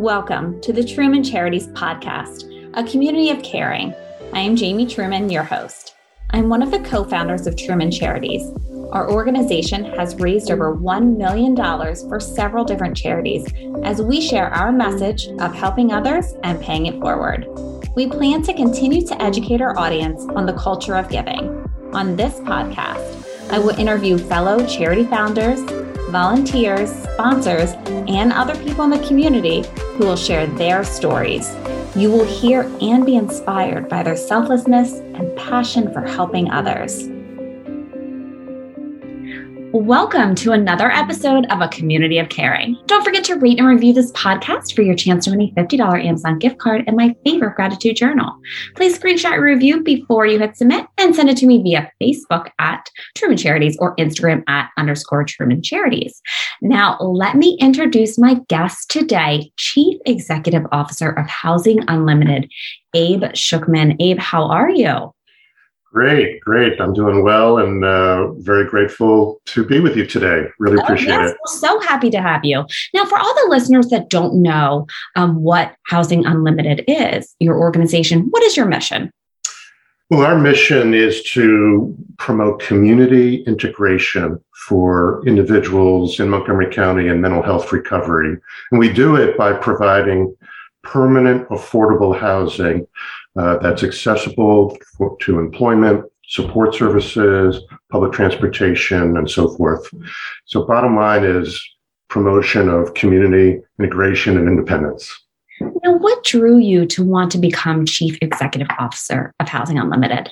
Welcome to the Truman Charities Podcast, a community of caring. I am Jamie Truman, your host. I'm one of the co founders of Truman Charities. Our organization has raised over $1 million for several different charities as we share our message of helping others and paying it forward. We plan to continue to educate our audience on the culture of giving. On this podcast, I will interview fellow charity founders, volunteers, sponsors, and other people in the community who will share their stories. You will hear and be inspired by their selflessness and passion for helping others. Welcome to another episode of A Community of Caring. Don't forget to rate and review this podcast for your chance to win a $50 Amazon gift card and my favorite gratitude journal. Please screenshot your review before you hit submit and send it to me via Facebook at Truman Charities or Instagram at underscore Truman Charities. Now, let me introduce my guest today, Chief Executive Officer of Housing Unlimited, Abe Schuchman. Abe, how are you? Great, great. I'm doing well and uh, very grateful to be with you today. Really oh, appreciate yes. it. We're so happy to have you. Now, for all the listeners that don't know um, what Housing Unlimited is, your organization, what is your mission? Well, our mission is to promote community integration for individuals in Montgomery County and mental health recovery. And we do it by providing permanent, affordable housing uh, that's accessible for, to employment, support services, public transportation, and so forth. So, bottom line is promotion of community integration and independence. Now, what drew you to want to become Chief Executive Officer of Housing Unlimited?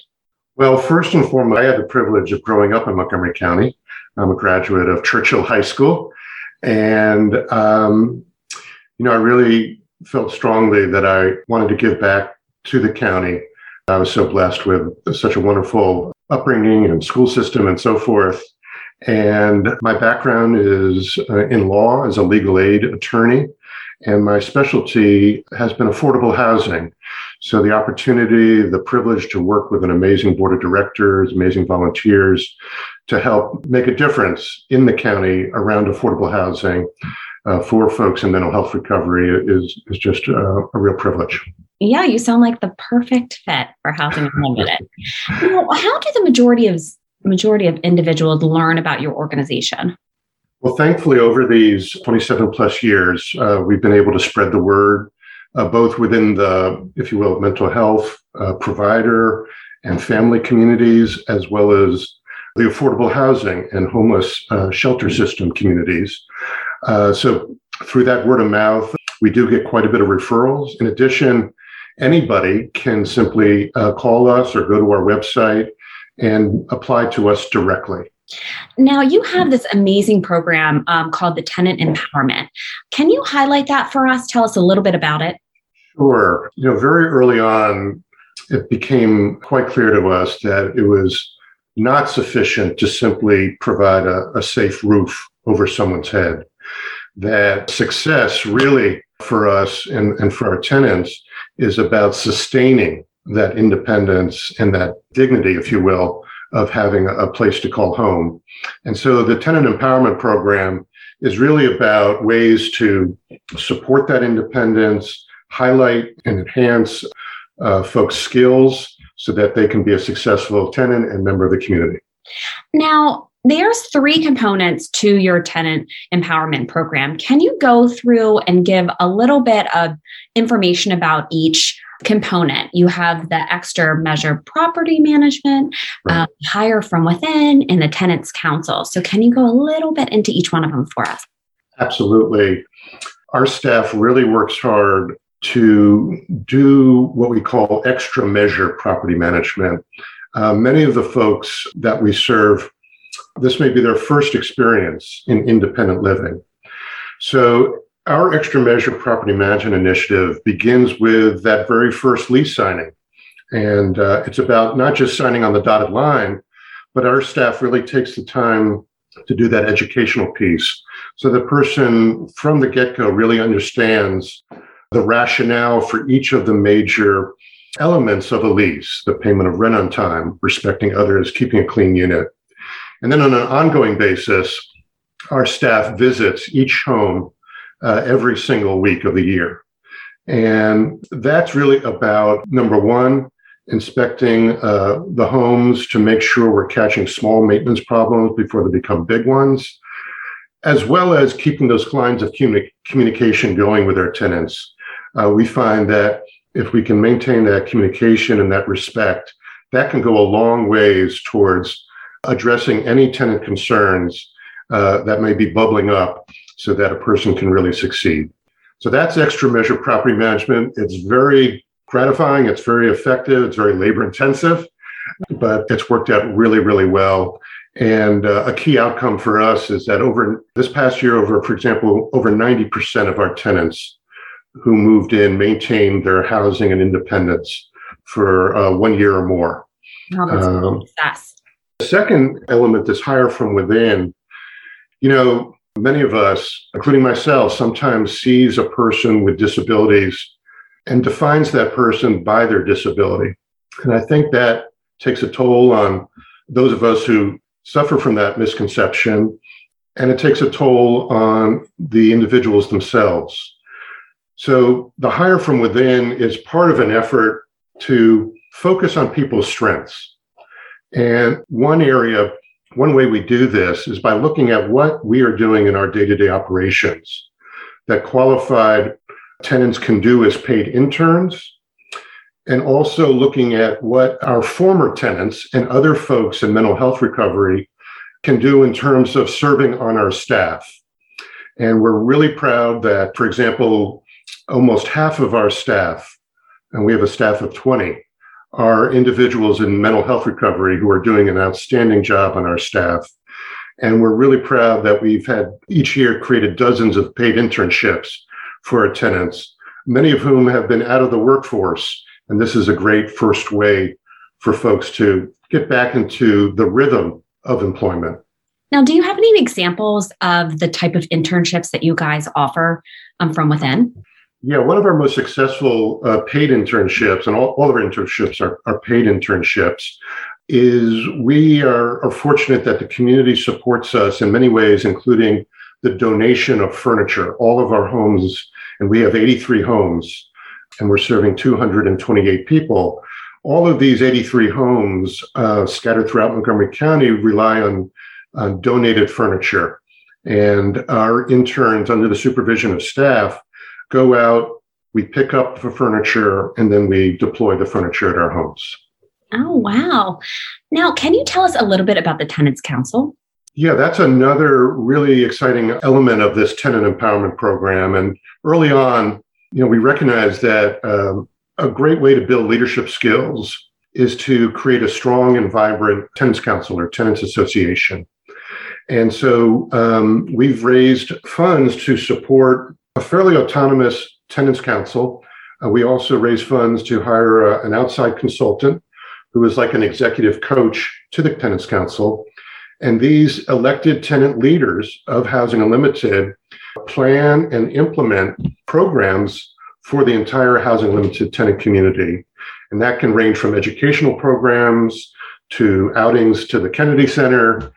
Well, first and foremost, I had the privilege of growing up in Montgomery County. I'm a graduate of Churchill High School. And, um, you know, I really felt strongly that I wanted to give back to the county. I was so blessed with such a wonderful upbringing and school system and so forth. And my background is uh, in law as a legal aid attorney. And my specialty has been affordable housing. So the opportunity, the privilege to work with an amazing board of directors, amazing volunteers to help make a difference in the county around affordable housing uh, for folks in mental health recovery is, is just uh, a real privilege. Yeah, you sound like the perfect fit for Housing Unlimited. how do the majority of majority of individuals learn about your organization? Well, thankfully, over these 27 plus years, uh, we've been able to spread the word, uh, both within the, if you will, mental health uh, provider and family communities, as well as the affordable housing and homeless uh, shelter system communities. Uh, so, through that word of mouth, we do get quite a bit of referrals. In addition, anybody can simply uh, call us or go to our website and apply to us directly. Now, you have this amazing program um, called the Tenant Empowerment. Can you highlight that for us? Tell us a little bit about it. Sure. You know, very early on, it became quite clear to us that it was not sufficient to simply provide a, a safe roof over someone's head. That success really for us and, and for our tenants is about sustaining that independence and that dignity, if you will, of having a place to call home. And so the tenant empowerment program is really about ways to support that independence, highlight and enhance uh, folks' skills so that they can be a successful tenant and member of the community. Now, there's three components to your tenant empowerment program. Can you go through and give a little bit of information about each component? You have the extra measure property management, right. um, hire from within, and the tenants council. So, can you go a little bit into each one of them for us? Absolutely. Our staff really works hard to do what we call extra measure property management. Uh, many of the folks that we serve this may be their first experience in independent living. So, our extra measure property management initiative begins with that very first lease signing. And uh, it's about not just signing on the dotted line, but our staff really takes the time to do that educational piece. So the person from the get go really understands the rationale for each of the major elements of a lease the payment of rent on time, respecting others, keeping a clean unit, and then on an ongoing basis, our staff visits each home uh, every single week of the year. And that's really about number one, inspecting uh, the homes to make sure we're catching small maintenance problems before they become big ones, as well as keeping those lines of communi- communication going with our tenants. Uh, we find that if we can maintain that communication and that respect, that can go a long ways towards addressing any tenant concerns uh, that may be bubbling up so that a person can really succeed. So that's extra measure property management. It's very gratifying, it's very effective, it's very labor intensive, but it's worked out really, really well. And uh, a key outcome for us is that over this past year, over, for example, over 90% of our tenants who moved in maintained their housing and independence for uh, one year or more. Oh, um, the second element is hire from within. You know, many of us, including myself, sometimes sees a person with disabilities and defines that person by their disability. And I think that takes a toll on those of us who suffer from that misconception. And it takes a toll on the individuals themselves. So the hire from within is part of an effort to focus on people's strengths. And one area, one way we do this is by looking at what we are doing in our day to day operations that qualified tenants can do as paid interns, and also looking at what our former tenants and other folks in mental health recovery can do in terms of serving on our staff. And we're really proud that, for example, almost half of our staff, and we have a staff of 20, are individuals in mental health recovery who are doing an outstanding job on our staff. And we're really proud that we've had each year created dozens of paid internships for our tenants, many of whom have been out of the workforce. And this is a great first way for folks to get back into the rhythm of employment. Now, do you have any examples of the type of internships that you guys offer um, from within? Yeah, one of our most successful uh, paid internships, and all, all of our internships are, are paid internships, is we are, are fortunate that the community supports us in many ways, including the donation of furniture. All of our homes, and we have 83 homes, and we're serving 228 people. All of these 83 homes uh, scattered throughout Montgomery County rely on, on donated furniture. And our interns, under the supervision of staff, go out, we pick up the furniture, and then we deploy the furniture at our homes. Oh, wow. Now, can you tell us a little bit about the Tenants Council? Yeah, that's another really exciting element of this tenant empowerment program. And early on, you know, we recognize that um, a great way to build leadership skills is to create a strong and vibrant tenants council or tenants association. And so um, we've raised funds to support a fairly autonomous tenants council. Uh, we also raise funds to hire uh, an outside consultant who is like an executive coach to the tenants council. And these elected tenant leaders of Housing Unlimited plan and implement programs for the entire Housing Unlimited tenant community. And that can range from educational programs to outings to the Kennedy Center.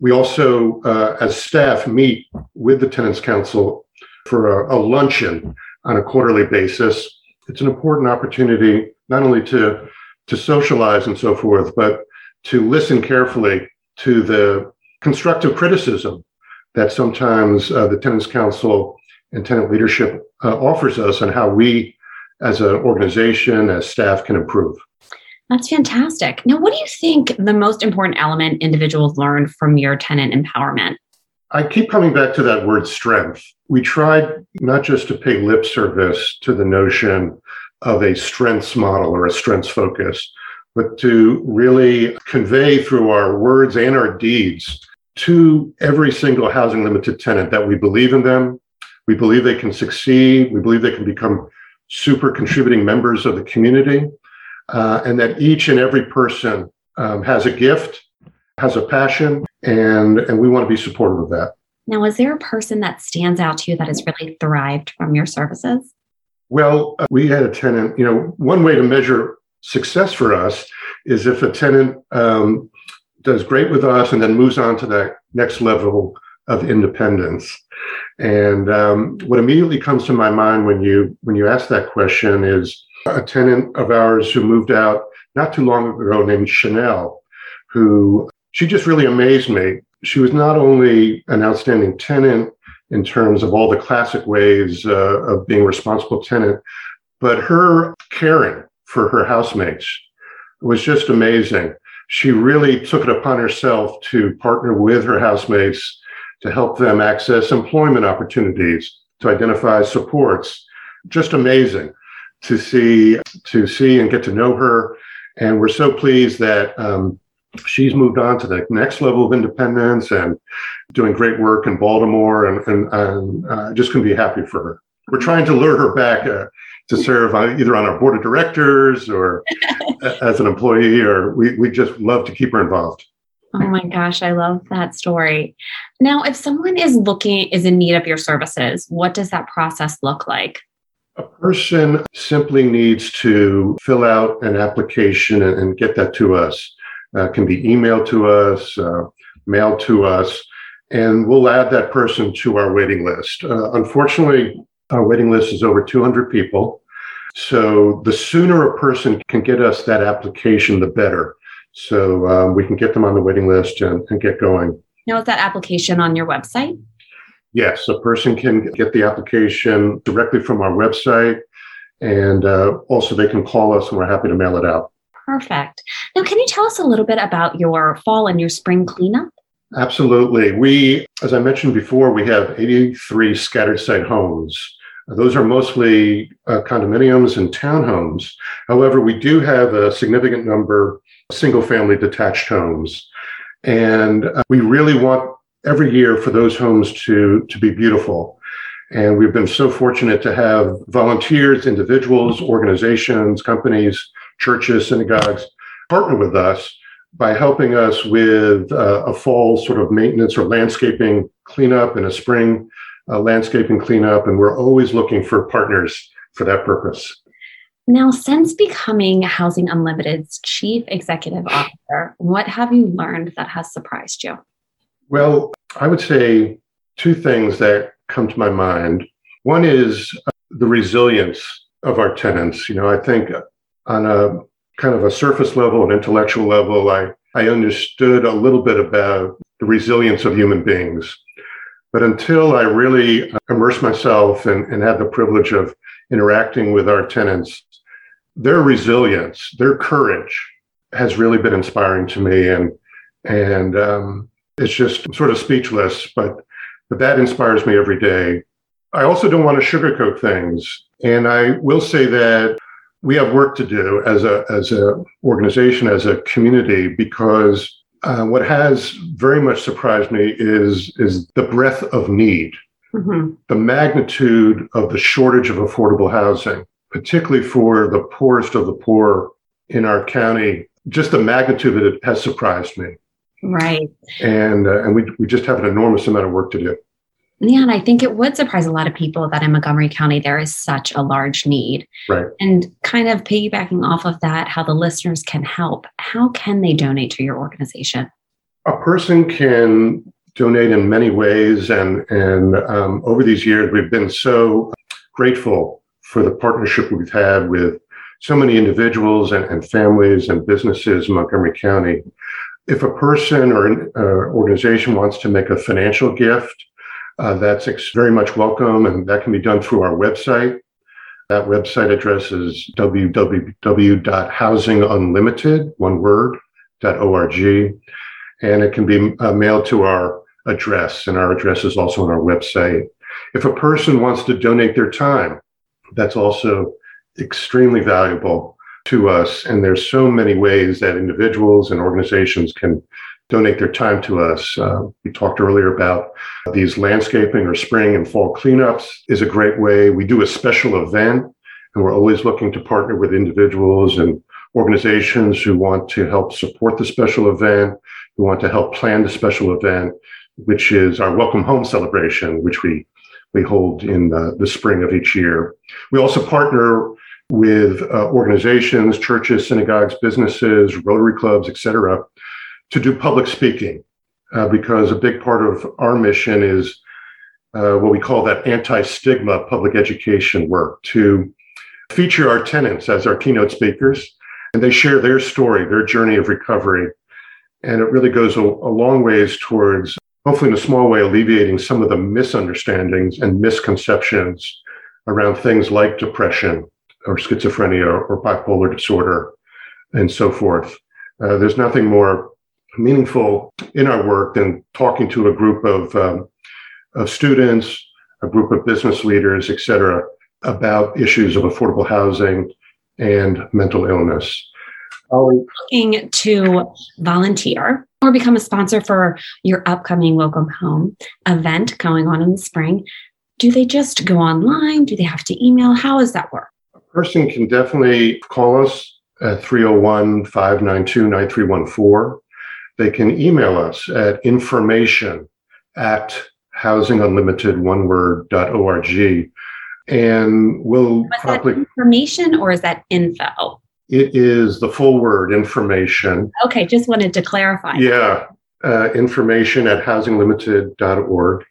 We also, uh, as staff, meet with the Tenants Council for a, a luncheon on a quarterly basis. It's an important opportunity not only to to socialize and so forth, but to listen carefully to the constructive criticism that sometimes uh, the Tenants Council and tenant leadership uh, offers us on how we, as an organization, as staff, can improve. That's fantastic. Now, what do you think the most important element individuals learn from your tenant empowerment? I keep coming back to that word strength. We tried not just to pay lip service to the notion of a strengths model or a strengths focus, but to really convey through our words and our deeds to every single housing limited tenant that we believe in them. We believe they can succeed. We believe they can become super contributing members of the community, uh, and that each and every person um, has a gift, has a passion, and and we want to be supportive of that. Now, is there a person that stands out to you that has really thrived from your services? Well, uh, we had a tenant. You know, one way to measure success for us is if a tenant um, does great with us and then moves on to that next level of independence. And um, what immediately comes to my mind when you when you ask that question is a tenant of ours who moved out not too long ago named Chanel, who she just really amazed me. She was not only an outstanding tenant in terms of all the classic ways uh, of being a responsible tenant, but her caring for her housemates was just amazing. She really took it upon herself to partner with her housemates to help them access employment opportunities, to identify supports. Just amazing to see to see and get to know her. And we're so pleased that um, she's moved on to the next level of independence and doing great work in Baltimore. And, and, and uh, just couldn't be happy for her. We're trying to lure her back uh, to serve on, either on our board of directors or as an employee, or we, we just love to keep her involved. Oh my gosh, I love that story. Now, if someone is looking is in need of your services, what does that process look like? A person simply needs to fill out an application and, and get that to us. Uh, can be emailed to us, uh, mailed to us, and we'll add that person to our waiting list. Uh, unfortunately, our waiting list is over 200 people. So the sooner a person can get us that application, the better. So um, we can get them on the waiting list and, and get going. Now, is that application on your website? Yes, a person can get the application directly from our website. And uh, also, they can call us and we're happy to mail it out. Perfect. Now, can you tell us a little bit about your fall and your spring cleanup? Absolutely. We, as I mentioned before, we have 83 scattered site homes. Those are mostly uh, condominiums and townhomes. However, we do have a significant number of single family detached homes. And uh, we really want every year for those homes to, to be beautiful. And we've been so fortunate to have volunteers, individuals, organizations, companies, churches, synagogues partner with us by helping us with uh, a fall sort of maintenance or landscaping cleanup and a spring uh, landscaping cleanup. And we're always looking for partners for that purpose. Now, since becoming Housing Unlimited's chief executive officer, what have you learned that has surprised you? Well, I would say two things that come to my mind. One is uh, the resilience of our tenants. You know, I think on a kind of a surface level, an intellectual level, I, I understood a little bit about the resilience of human beings. But until I really immersed myself and, and had the privilege of interacting with our tenants, their resilience, their courage has really been inspiring to me. And, and um, it's just sort of speechless, but, but that inspires me every day. I also don't want to sugarcoat things. And I will say that we have work to do as a as a organization as a community because uh, what has very much surprised me is is the breadth of need, mm-hmm. the magnitude of the shortage of affordable housing, particularly for the poorest of the poor in our county. Just the magnitude of it has surprised me. Right. And uh, and we we just have an enormous amount of work to do. Yeah, and I think it would surprise a lot of people that in Montgomery County there is such a large need. Right. And kind of piggybacking off of that, how the listeners can help. How can they donate to your organization? A person can donate in many ways, and and um, over these years we've been so grateful for the partnership we've had with so many individuals and, and families and businesses in Montgomery County. If a person or an uh, organization wants to make a financial gift uh, that's ex- very much welcome, and that can be done through our website. That website address is www.housingunlimited, one word, .org, and it can be uh, mailed to our address, and our address is also on our website. If a person wants to donate their time, that's also extremely valuable to us. And there's so many ways that individuals and organizations can donate their time to us. Uh, we talked earlier about these landscaping or spring and fall cleanups is a great way. We do a special event and we're always looking to partner with individuals and organizations who want to help support the special event, who want to help plan the special event, which is our welcome home celebration, which we we hold in the, the spring of each year. We also partner with uh, organizations, churches, synagogues, businesses, Rotary clubs, etc., to do public speaking uh, because a big part of our mission is uh, what we call that anti stigma public education work to feature our tenants as our keynote speakers. And they share their story, their journey of recovery. And it really goes a, a long ways towards, hopefully, in a small way, alleviating some of the misunderstandings and misconceptions around things like depression or schizophrenia or bipolar disorder and so forth. Uh, there's nothing more meaningful in our work than talking to a group of, um, of students, a group of business leaders, et cetera, about issues of affordable housing and mental illness. Looking to volunteer or become a sponsor for your upcoming Welcome Home event going on in the spring, do they just go online? Do they have to email? How does that work? A person can definitely call us at 301 592 9314. They can email us at information at housingunlimited one word dot org. And we'll Was probably information or is that info? It is the full word information. Okay just wanted to clarify. Yeah uh, information at housinglimited.org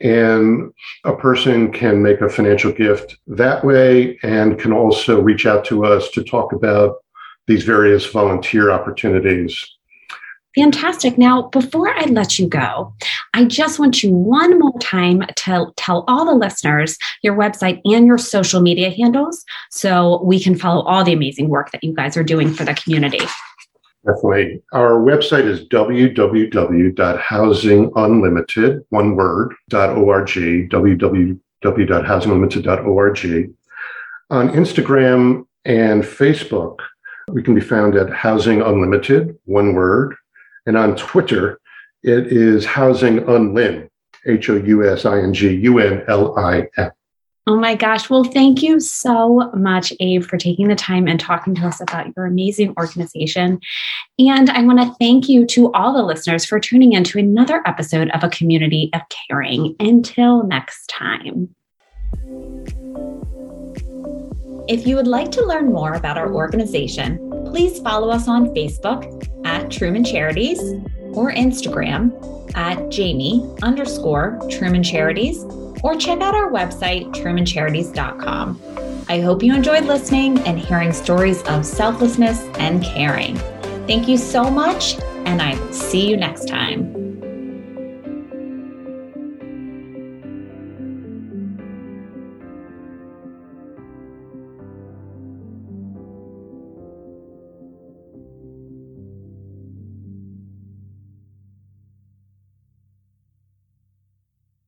and a person can make a financial gift that way and can also reach out to us to talk about these various volunteer opportunities Fantastic. Now, before I let you go, I just want you one more time to tell all the listeners your website and your social media handles so we can follow all the amazing work that you guys are doing for the community. Definitely. Our website is www.housingunlimited, one word, .org, www.housingunlimited.org. On Instagram and Facebook, we can be found at Housing Unlimited, one word, and on Twitter, it is Housing Unlin, H O U S I N G U N L I N. Oh my gosh. Well, thank you so much, Abe, for taking the time and talking to us about your amazing organization. And I want to thank you to all the listeners for tuning in to another episode of A Community of Caring. Until next time. If you would like to learn more about our organization, please follow us on Facebook Truman Charities or Instagram at Jamie underscore Truman Charities or check out our website, trumancharities.com. I hope you enjoyed listening and hearing stories of selflessness and caring. Thank you so much, and I will see you next time.